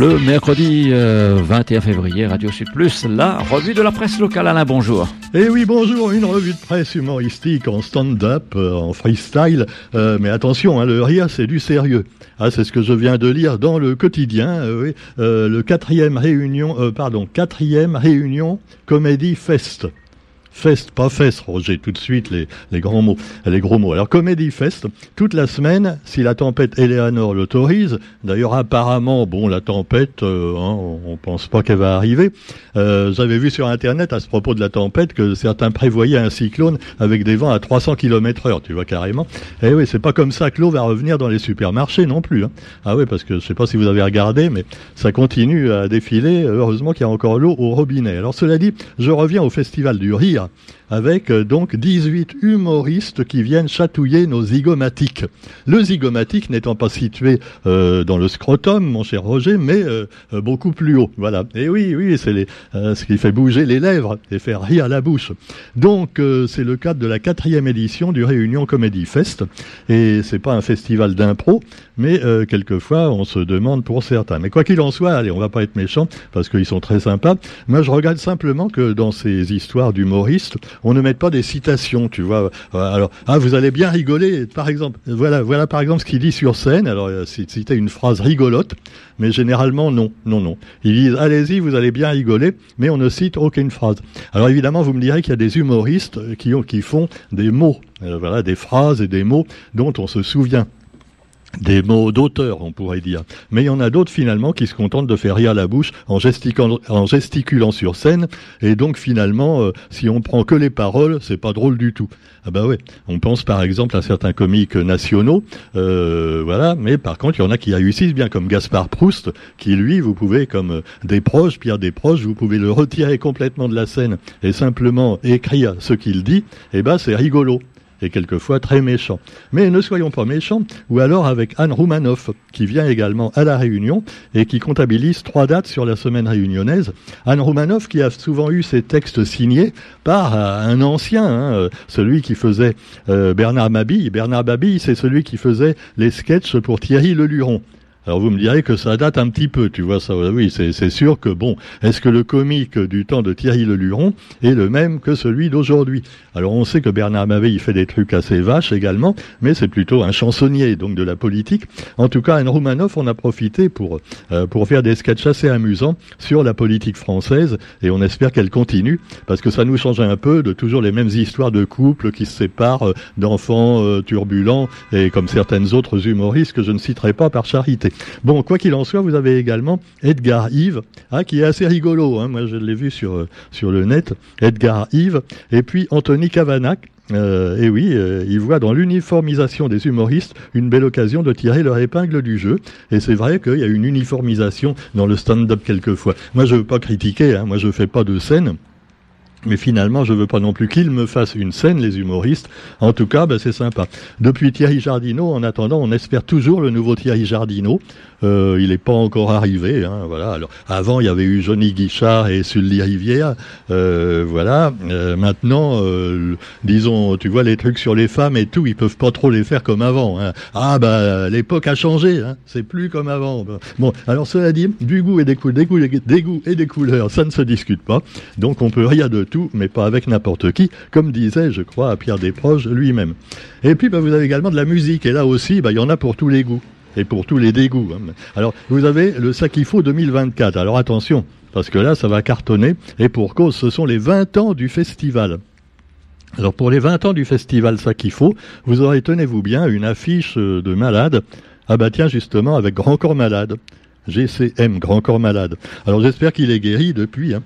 Le mercredi 21 euh, février, Radio Sud la revue de la presse locale. Alain, bonjour. Eh oui, bonjour, une revue de presse humoristique en stand-up, euh, en freestyle. Euh, mais attention, hein, le rire, c'est du sérieux. Ah, c'est ce que je viens de lire dans le quotidien. le quatrième réunion, pardon, quatrième réunion Comédie Fest. Fest, pas fest, Roger, tout de suite les, les grands mots, les gros mots. Alors Comédie Fest, toute la semaine, si la tempête Eleanor l'autorise, d'ailleurs apparemment, bon, la tempête, euh, hein, on pense pas qu'elle va arriver. Euh, J'avais vu sur Internet à ce propos de la tempête que certains prévoyaient un cyclone avec des vents à 300 km heure, tu vois carrément. Eh oui, c'est pas comme ça que l'eau va revenir dans les supermarchés non plus. Hein. Ah oui, parce que je sais pas si vous avez regardé, mais ça continue à défiler. Heureusement qu'il y a encore l'eau au robinet. Alors cela dit, je reviens au Festival du Rire 2017년 avec euh, donc 18 humoristes qui viennent chatouiller nos zygomatiques. Le zygomatique n'étant pas situé euh, dans le scrotum, mon cher Roger, mais euh, beaucoup plus haut. Voilà. Et oui, oui, c'est les, ce qui fait bouger les lèvres et faire rire la bouche. Donc, c'est le cadre de la quatrième édition du Réunion Comedy Fest. Et c'est pas un festival d'impro, mais quelquefois, on se demande pour certains. Mais quoi qu'il en soit, allez, on va pas être méchant parce qu'ils sont très sympas. Moi, je regarde simplement que dans ces histoires d'humoristes, on ne met pas des citations, tu vois. Euh, alors, ah, vous allez bien rigoler, par exemple. Voilà, voilà par exemple ce qu'il dit sur scène. Alors, c'était une phrase rigolote, mais généralement non, non, non. Ils disent allez-y, vous allez bien rigoler, mais on ne cite aucune phrase. Alors évidemment, vous me direz qu'il y a des humoristes qui font des mots, euh, voilà, des phrases et des mots dont on se souvient des mots d'auteur, on pourrait dire. Mais il y en a d'autres finalement qui se contentent de faire rire la bouche en gesticulant, sur scène. Et donc finalement, euh, si on prend que les paroles, c'est pas drôle du tout. Ah bah ouais. On pense par exemple à certains comiques nationaux, euh, voilà. Mais par contre, il y en a qui réussissent bien, comme Gaspard Proust, qui lui, vous pouvez, comme euh, des proches, Pierre proches, vous pouvez le retirer complètement de la scène et simplement écrire ce qu'il dit. Et eh ben, c'est rigolo et quelquefois très méchant. Mais ne soyons pas méchants, ou alors avec Anne Roumanoff, qui vient également à la Réunion et qui comptabilise trois dates sur la semaine réunionnaise. Anne Roumanoff qui a souvent eu ses textes signés par euh, un ancien, hein, euh, celui qui faisait euh, Bernard Mabille. Bernard Mabille, c'est celui qui faisait les sketchs pour Thierry Leluron. Alors vous me direz que ça date un petit peu, tu vois ça. Oui, c'est sûr que bon, est-ce que le comique du temps de Thierry Leluron est le même que celui d'aujourd'hui? Alors on sait que Bernard Mavé il fait des trucs assez vaches également, mais c'est plutôt un chansonnier donc de la politique. En tout cas, Anne Roumanoff, on a profité pour euh, pour faire des sketchs assez amusants sur la politique française et on espère qu'elle continue parce que ça nous change un peu de toujours les mêmes histoires de couples qui se séparent, euh, d'enfants euh, turbulents et comme certaines autres humoristes que je ne citerai pas par charité. Bon, quoi qu'il en soit, vous avez également Edgar Yves, hein, qui est assez rigolo. Hein. moi, je l'ai vu sur, euh, sur le net. Edgar Yves. Et puis Anthony Cavanac, euh, et oui, euh, il voit dans l'uniformisation des humoristes une belle occasion de tirer leur épingle du jeu. Et c'est vrai qu'il y a une uniformisation dans le stand-up quelquefois. Moi, je veux pas critiquer, hein, moi je fais pas de scène. Mais finalement, je veux pas non plus qu'ils me fassent une scène, les humoristes. En tout cas, ben, c'est sympa. Depuis Thierry Jardineau, en attendant, on espère toujours le nouveau Thierry Jardineau. Euh, il n'est pas encore arrivé. Hein, voilà. Alors, avant, il y avait eu Johnny Guichard et Sully Rivière. Euh, voilà. Euh, maintenant, euh, disons, tu vois, les trucs sur les femmes et tout, ils peuvent pas trop les faire comme avant. Hein. Ah, bah, l'époque a changé. Hein, c'est plus comme avant. Bon, alors cela dit, du goût et des, des, et des couleurs, ça ne se discute pas. Donc, on peut rien de tout, mais pas avec n'importe qui, comme disait, je crois, Pierre Desproges lui-même. Et puis, bah, vous avez également de la musique, et là aussi, bah, il y en a pour tous les goûts, et pour tous les dégoûts. Hein. Alors, vous avez le Sakifo 2024. Alors, attention, parce que là, ça va cartonner, et pour cause, ce sont les 20 ans du festival. Alors, pour les 20 ans du festival Sakifo, vous aurez, tenez-vous bien, une affiche euh, de malade. Ah bah tiens, justement, avec Grand Corps Malade. GCM, Grand Corps Malade. Alors j'espère qu'il est guéri depuis. Hein.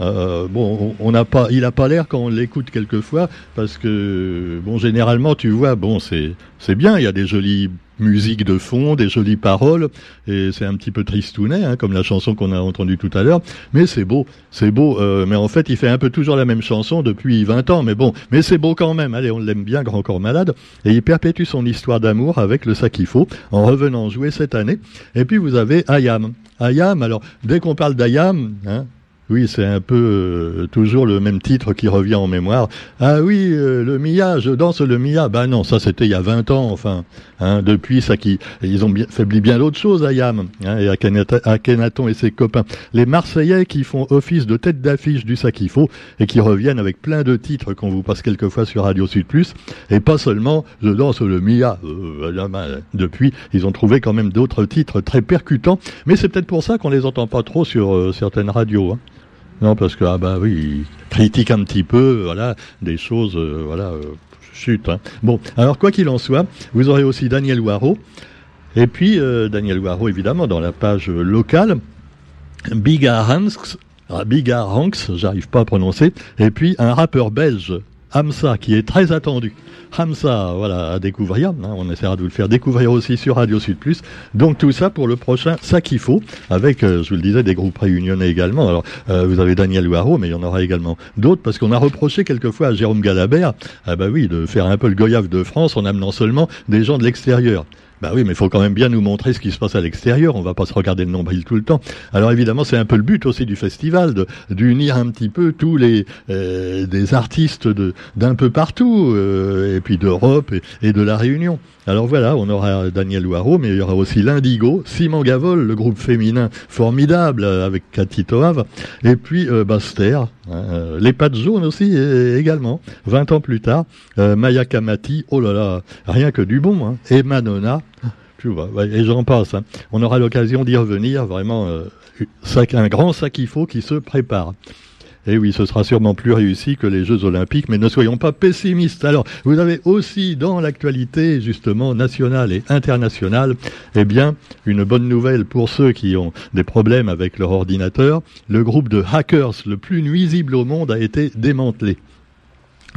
Euh, bon, on n'a pas, il a pas l'air quand on l'écoute quelquefois, parce que bon, généralement, tu vois, bon, c'est c'est bien, il y a des jolies musiques de fond, des jolies paroles, et c'est un petit peu tristounet, hein, comme la chanson qu'on a entendue tout à l'heure, mais c'est beau, c'est beau. Euh, mais en fait, il fait un peu toujours la même chanson depuis 20 ans, mais bon, mais c'est beau quand même. Allez, on l'aime bien, Grand Corps Malade, et il perpétue son histoire d'amour avec le Sakifo en revenant jouer cette année. Et puis vous avez Ayam. Ayam, alors dès qu'on parle d'Ayam, hein, Oui, c'est un peu euh, toujours le même titre qui revient en mémoire. Ah oui, euh, le Mia, je danse le Mia. Ben non, ça c'était il y a 20 ans, enfin. Hein, depuis, ça qui, ils ont bien, faibli bien d'autres choses à Yam hein, et à, Kenaton et ses copains. Les Marseillais qui font office de tête d'affiche du Sakifo et qui reviennent avec plein de titres qu'on vous passe quelquefois sur Radio Sud Plus et pas seulement je danse le Mia. Euh, ben, depuis, ils ont trouvé quand même d'autres titres très percutants, mais c'est peut-être pour ça qu'on les entend pas trop sur certaines radios. Hein. Non, parce que, ah bah oui, il critique un petit peu, voilà, des choses, euh, voilà, euh. Hein. Bon, alors quoi qu'il en soit, vous aurez aussi Daniel Waro, et puis euh, Daniel Waro, évidemment, dans la page locale, Bigar Hanks, ah, Bigar Hanks, j'arrive pas à prononcer, et puis un rappeur belge, Hamza, qui est très attendu. Hamza, voilà, à découvrir. Hein, on essaiera de vous le faire découvrir aussi sur Radio Sud Plus. Donc tout ça pour le prochain Ça qu'il faut, avec, euh, je vous le disais, des groupes réunionnais également. Alors, euh, vous avez Daniel Loireau, mais il y en aura également d'autres, parce qu'on a reproché quelquefois à Jérôme Galabert, ah bah oui, de faire un peu le goyave de France en amenant seulement des gens de l'extérieur. Bah oui, mais il faut quand même bien nous montrer ce qui se passe à l'extérieur. On va pas se regarder le nombril tout le temps. Alors évidemment, c'est un peu le but aussi du festival, d'unir un petit peu tous les euh, des artistes d'un peu partout, euh, et puis d'Europe et, de la Réunion. Alors voilà, on aura Daniel Loireau, mais il y aura aussi l'Indigo, Simon Gavol, le groupe féminin formidable euh, avec Cathy Toave, et puis Baster, hein, les pattes jaunes aussi également. 20 ans plus tard, Maya Kamati, oh là là, rien que du bon, hein, et Manona, et j'en passe. Hein. On aura l'occasion d'y revenir, vraiment, euh, un grand sac qu'il faut qui se prépare. Et oui, ce sera sûrement plus réussi que les Jeux Olympiques, mais ne soyons pas pessimistes. Alors, vous avez aussi dans l'actualité, justement, nationale et internationale, eh bien, une bonne nouvelle pour ceux qui ont des problèmes avec leur ordinateur. Le groupe de hackers le plus nuisible au monde a été démantelé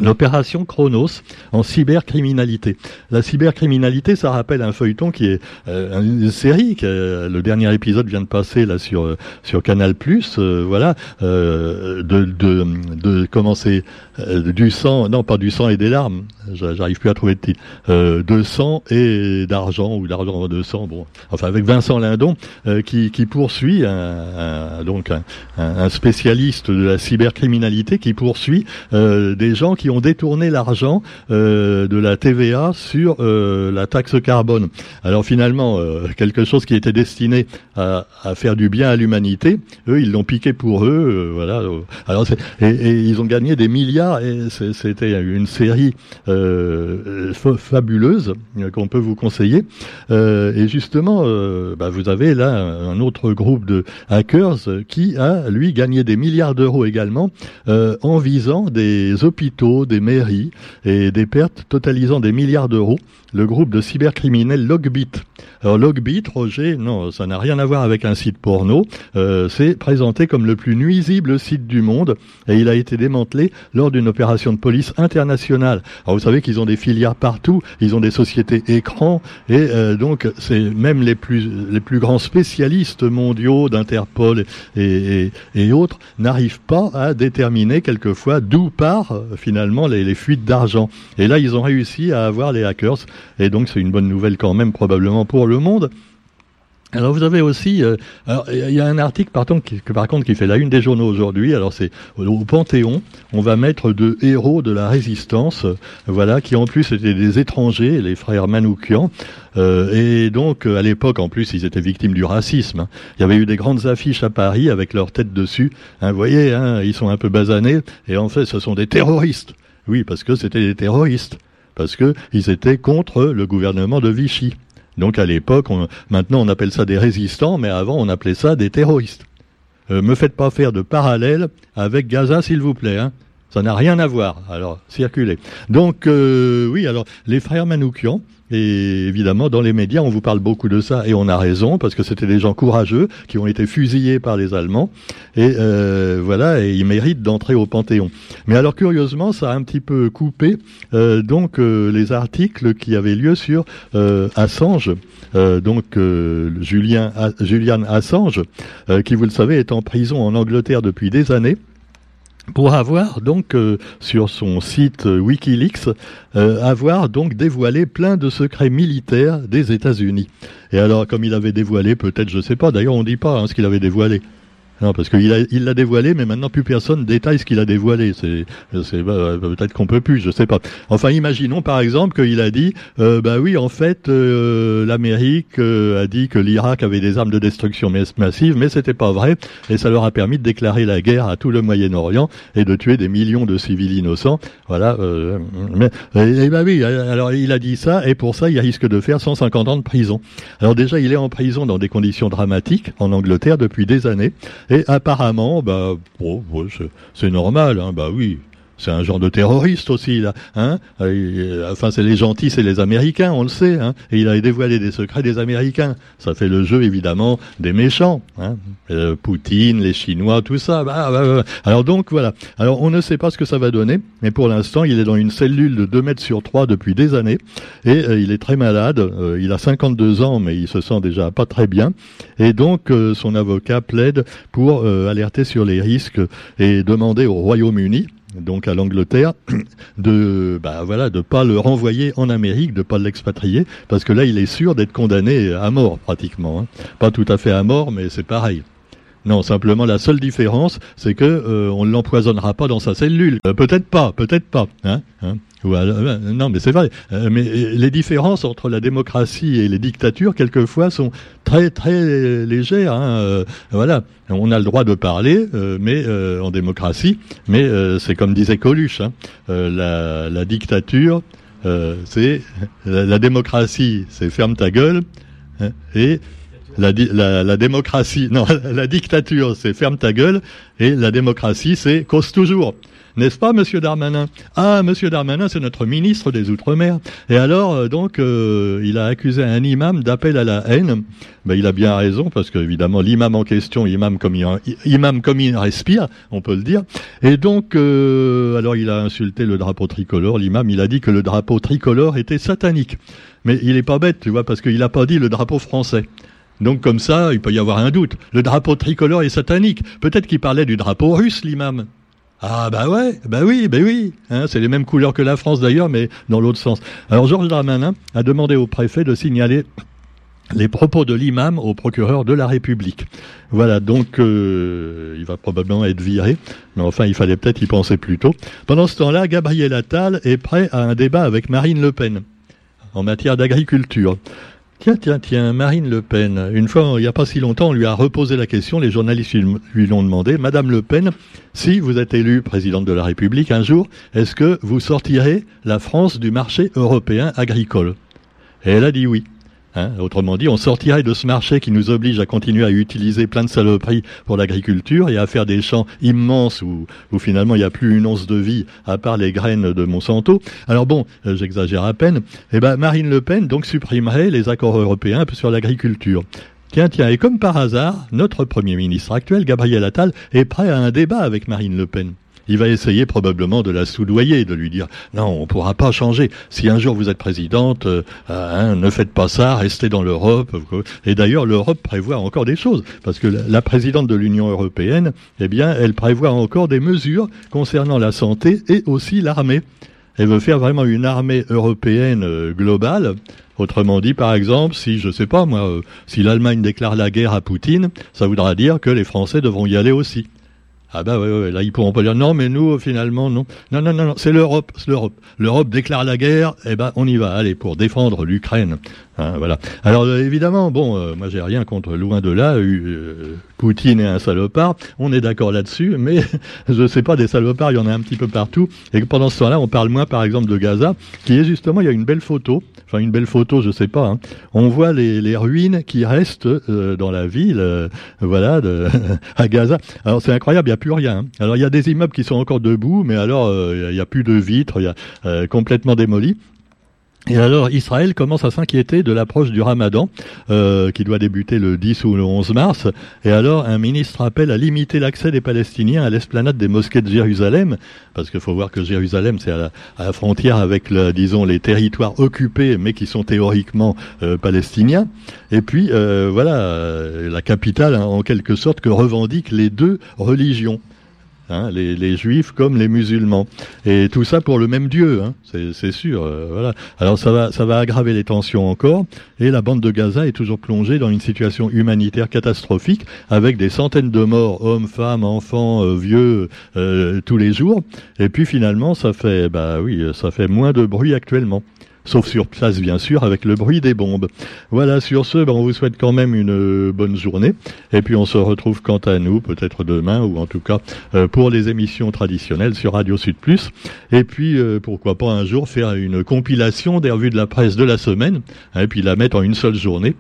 l'opération Chronos en cybercriminalité. La cybercriminalité, ça rappelle un feuilleton qui est euh, une série. Que, euh, le dernier épisode vient de passer là sur euh, sur Canal Plus. voilà, de, de de commencer du sang, non pas du sang et des larmes. J'arrive plus à trouver de titre. de sang et d'argent ou d'argent de sang. Bon, enfin avec Vincent Lindon qui qui poursuit donc un, un, spécialiste de la cybercriminalité qui poursuit des gens qui ont détourné l'argent euh, de la TVA sur euh, la taxe carbone. Alors finalement, euh, quelque chose qui était destiné à, faire du bien à l'humanité, eux, ils l'ont piqué pour eux. voilà. Alors et, ils ont gagné des milliards. Et c'était une série fabuleuse qu'on peut vous conseiller. et justement, bah, vous avez là un autre groupe de hackers qui a lui gagné des milliards d'euros également en visant des hôpitaux des mairies et des pertes totalisant des milliards d'euros, le groupe de cybercriminels Logbit. Alors Logbit, Roger, non, ça n'a rien à voir avec un site porno, euh, c'est présenté comme le plus nuisible site du monde et il a été démantelé lors d'une opération de police internationale. Alors vous savez qu'ils ont des filières partout, ils ont des sociétés écrans et euh, donc c'est même les plus les plus grands spécialistes mondiaux d'Interpol et, et, autres n'arrivent pas à déterminer quelquefois d'où part euh, finalement les, fuites d'argent. Et là, ils ont réussi à avoir les hackers. Et donc, c'est une bonne nouvelle quand même, probablement pour le monde. Alors vous avez aussi, euh, il y a un article par contre, qui, par contre qui fait la une des journaux aujourd'hui. Alors c'est au Panthéon, on va mettre deux héros de la résistance, voilà, qui en plus étaient des étrangers, les frères Manoukian. Euh, et donc à l'époque en plus ils étaient victimes du racisme. Il y avait eu des grandes affiches à Paris avec leur tête dessus. Hein, vous voyez, hein, ils sont un peu basanés et en fait ce sont des terroristes. Oui, parce que c'était des terroristes, parce que ils étaient contre le gouvernement de Vichy. Donc à l'époque, maintenant on appelle ça des résistants, mais avant on appelait ça des terroristes. Euh, me faites pas faire de parallèle avec Gaza, s'il vous plaît. Hein. Ça n'a rien à voir. Alors, circulez. Donc, euh, oui, alors, les frères Manoukian, et évidemment, dans les médias, on vous parle beaucoup de ça, et on a raison, parce que c'était des gens courageux qui ont été fusillés par les Allemands, et euh, voilà, et ils méritent d'entrer au Panthéon. Mais alors, curieusement, ça a un petit peu coupé euh, donc euh, les articles qui avaient lieu sur Assange, donc Julien, Julian Assange, qui, vous le savez, est en prison en Angleterre depuis des années pour avoir donc euh, sur son site euh, WikiLeaks euh, avoir donc dévoilé plein de secrets militaires des États-Unis. Et alors comme il avait dévoilé peut-être je sais pas d'ailleurs on dit pas hein, ce qu'il avait dévoilé. Non, parce qu'il il l'a dévoilé, mais maintenant plus personne détaille ce qu'il a dévoilé. C'est, c'est bah, peut-être qu'on peut plus, je sais pas. Enfin, imaginons par exemple qu'il a dit, euh, bah oui, en fait, euh, l'Amérique euh, a dit que l'Irak avait des armes de destruction massive, mais c'était pas vrai, et ça leur a permis de déclarer la guerre à tout le Moyen-Orient et de tuer des millions de civils innocents. Voilà. Euh, mais, et, bah oui, alors il a dit ça, et pour ça, il risque de faire 150 ans de prison. Alors déjà, il est en prison dans des conditions dramatiques en Angleterre depuis des années. Et apparemment, bah, c'est normal, hein, bah oui, c'est un genre de terroriste aussi là. Hein enfin, c'est les gentils, c'est les Américains, on le sait. Hein et il a dévoilé des secrets des Américains. Ça fait le jeu évidemment des méchants. Hein euh, Poutine, les Chinois, tout ça. Bah, bah, bah. Alors donc voilà. Alors on ne sait pas ce que ça va donner, mais pour l'instant, il est dans une cellule de 2 mètres sur 3 depuis des années et euh, il est très malade. Euh, il a 52 ans, mais il se sent déjà pas très bien. Et donc son avocat plaide pour alerter sur les risques et demander au Royaume-Uni donc à l'Angleterre, de bah voilà de pas le renvoyer en Amérique, de pas l'expatrier, parce que là il est sûr d'être condamné à mort pratiquement. Hein. Pas tout à fait à mort, mais c'est pareil. Non, simplement la seule différence, c'est que euh, on ne l'empoisonnera pas dans sa cellule. Euh, peut-être pas, peut-être pas. Hein, hein. Euh, non, mais c'est vrai. mais les différences entre la démocratie et les dictatures, quelquefois, sont très très légères. Hein, voilà, on a le droit de parler, mais en démocratie. Mais c'est comme disait Coluche, hein, la, la, dictature, c'est la, la, démocratie, c'est ferme ta gueule, hein, et la, démocratie, non, la dictature, c'est ferme ta gueule, et la démocratie, c'est cause toujours. N'est-ce pas, Monsieur Darmanin? Ah, Monsieur Darmanin, c'est notre ministre des Outre-mer. Et alors, euh, donc, euh, il a accusé un imam d'appel à la haine. Ben, il a bien raison, parce qu'évidemment, l'imam en question, imam comme il, imam comme il respire, on peut le dire. Et donc, euh, alors, il a insulté le drapeau tricolore. L'imam, il a dit que le drapeau tricolore était satanique. Mais il est pas bête, tu vois, parce qu'il n'a pas dit le drapeau français. Donc comme ça, il peut y avoir un doute. Le drapeau tricolore est satanique. Peut-être qu'il parlait du drapeau russe, l'imam. Ah bah ouais, bah oui, bah oui. Hein, c'est les mêmes couleurs que la France d'ailleurs, mais dans l'autre sens. Alors Georges Darmanin a demandé au préfet de signaler les propos de l'imam au procureur de la République. Voilà, donc euh, il va probablement être viré, mais enfin il fallait peut-être y penser plus tôt. Pendant ce temps-là, Gabriel Attal est prêt à un débat avec Marine Le Pen en matière d'agriculture. Tiens, tiens, tiens, Marine Le Pen. Une fois, il n'y a pas si longtemps, on lui a reposé la question, les journalistes lui l'ont demandé. Madame Le Pen, si vous êtes élue présidente de la République un jour, est-ce que vous sortirez la France du marché européen agricole? Elle a dit oui. Hein, autrement dit, on sortirait de ce marché qui nous oblige à continuer à utiliser plein de saloperies pour l'agriculture et à faire des champs immenses où, finalement il n'y a plus une once de vie à part les graines de Monsanto. Alors bon, euh, j'exagère à peine. Eh ben, Marine Le Pen donc supprimerait les accords européens sur l'agriculture. Tiens, tiens, et comme par hasard, notre Premier ministre actuel, Gabriel Attal, est prêt à un débat avec Marine Le Pen il va essayer probablement de la soudoyer, de lui dire non, on ne pourra pas changer. Si un jour vous êtes présidente, euh, hein, ne faites pas ça, restez dans l'Europe. Et d'ailleurs, l'Europe prévoit encore des choses, parce que la présidente de l'Union européenne, eh bien, elle prévoit encore des mesures concernant la santé et aussi l'armée. Elle veut faire vraiment une armée européenne euh, globale. Autrement dit, par exemple, si, je sais pas moi, euh, si l'Allemagne déclare la guerre à Poutine, ça voudra dire que les Français devront y aller aussi. Ah bah oui, ouais, là ils pourront pas dire non, mais nous finalement non. Non, non, non, non c'est l'Europe, c'est l'Europe. L'Europe déclare la guerre, eh ben on y va, allez pour défendre l'Ukraine. Hein, voilà. Alors euh, évidemment, bon, euh, moi j'ai rien contre loin de là. Euh, Poutine est un salopard, on est d'accord là-dessus, mais je sais pas des salopards, il y en a un petit peu partout. Et pendant ce temps-là, on parle moins, par exemple, de Gaza, qui est justement, il y a une belle photo, enfin une belle photo, je sais pas. Hein. On voit les, ruines qui restent dans la ville, voilà, de, à Gaza. Alors c'est incroyable, il y a plus rien. Hein. Alors il y a des immeubles qui sont encore debout, mais alors il y a plus de vitres, il y a complètement démoli. Et alors Israël commence à s'inquiéter de l'approche du Ramadan, euh, qui doit débuter le 10 ou le 11 mars. Et alors un ministre appelle à limiter l'accès des Palestiniens à l'esplanade des mosquées de Jérusalem, parce qu'il faut voir que Jérusalem c'est à, la, frontière avec, disons, les territoires occupés, mais qui sont théoriquement euh, palestiniens. Et puis euh, voilà, la capitale hein, en quelque sorte que revendiquent les deux religions. Hein, les, juifs comme les musulmans. Et tout ça pour le même Dieu, hein, c'est sûr. Euh, voilà. Alors ça va, ça va aggraver les tensions encore. Et la bande de Gaza est toujours plongée dans une situation humanitaire catastrophique, avec des centaines de morts, hommes, femmes, enfants, euh, vieux, euh, tous les jours. Et puis finalement, ça fait, bah oui, ça fait moins de bruit actuellement sauf sur place bien sûr, avec le bruit des bombes. Voilà, sur ce, ben, on vous souhaite quand même une euh, bonne journée, et puis on se retrouve quant à nous, peut-être demain, ou en tout cas euh, pour les émissions traditionnelles sur Radio Sud Plus, et puis euh, pourquoi pas un jour faire une compilation des revues de la presse de la semaine, hein, et puis la mettre en une seule journée.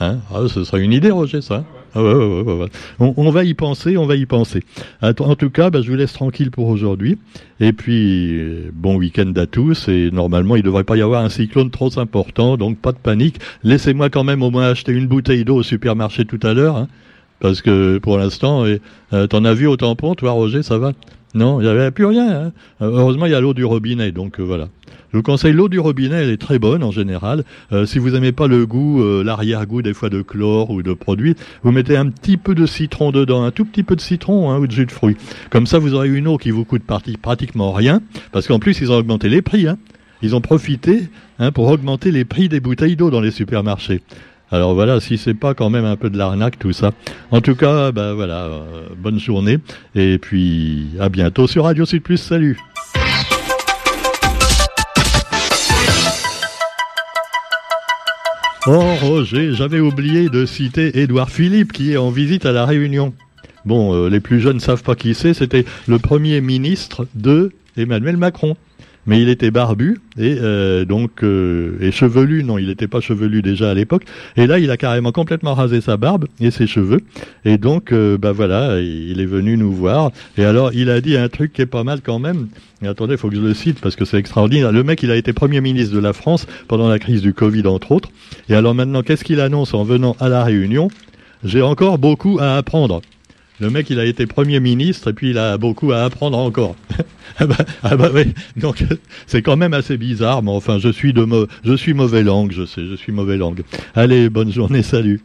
Hein? Ah, ce serait une idée, Roger, ça. Ah on, va y penser, on va y penser. En tout cas, bah, je vous laisse tranquille pour aujourd'hui. Et puis, bon week-end à tous. Et normalement, il ne devrait pas y avoir un cyclone trop important, donc pas de panique. Laissez-moi quand même au moins acheter une bouteille d'eau au supermarché tout à l'heure. Hein, parce que pour l'instant, euh, t'en as vu au tampon, toi, Roger, ça va? Non, il n'y avait plus rien. Hein. Heureusement, il y a l'eau du robinet, donc euh, voilà. Je vous conseille l'eau du robinet, elle est très bonne en général. Euh, si vous n'aimez pas le goût, euh, l'arrière-goût des fois de chlore ou de produits, vous mettez un petit peu de citron dedans, un tout petit peu de citron hein, ou de jus de fruits. Comme ça, vous aurez une eau qui vous coûte pratiquement rien, parce qu'en plus, ils ont augmenté les prix. Hein. Ils ont profité hein, pour augmenter les prix des bouteilles d'eau dans les supermarchés. Alors voilà, si c'est pas quand même un peu de l'arnaque tout ça. En tout cas, bah voilà, euh, bonne journée et puis à bientôt sur Radio Sud Plus. Salut. Oh Roger, j'avais oublié de citer Édouard Philippe qui est en visite à la Réunion. Bon, euh, les plus jeunes ne savent pas qui c'est, c'était le premier ministre de Emmanuel Macron mais il était barbu et euh, donc euh, et chevelu. Non, il n'était pas chevelu déjà à l'époque. Et là, il a carrément complètement rasé sa barbe et ses cheveux. Et donc, euh, bah voilà, il est venu nous voir. Et alors, il a dit un truc qui est pas mal quand même. Et attendez, faut que je le cite parce que c'est extraordinaire. Le mec, il a été premier ministre de la France pendant la crise du Covid, entre autres. Et alors maintenant, qu'est-ce qu'il annonce en venant à la Réunion? J'ai encore beaucoup à apprendre. Le mec, il a été Premier ministre et puis il a beaucoup à apprendre encore. ah, bah, ah bah oui, donc c'est quand même assez bizarre, mais enfin, je suis de je suis mauvais langue, je sais, je suis mauvais langue. Allez, bonne journée, salut.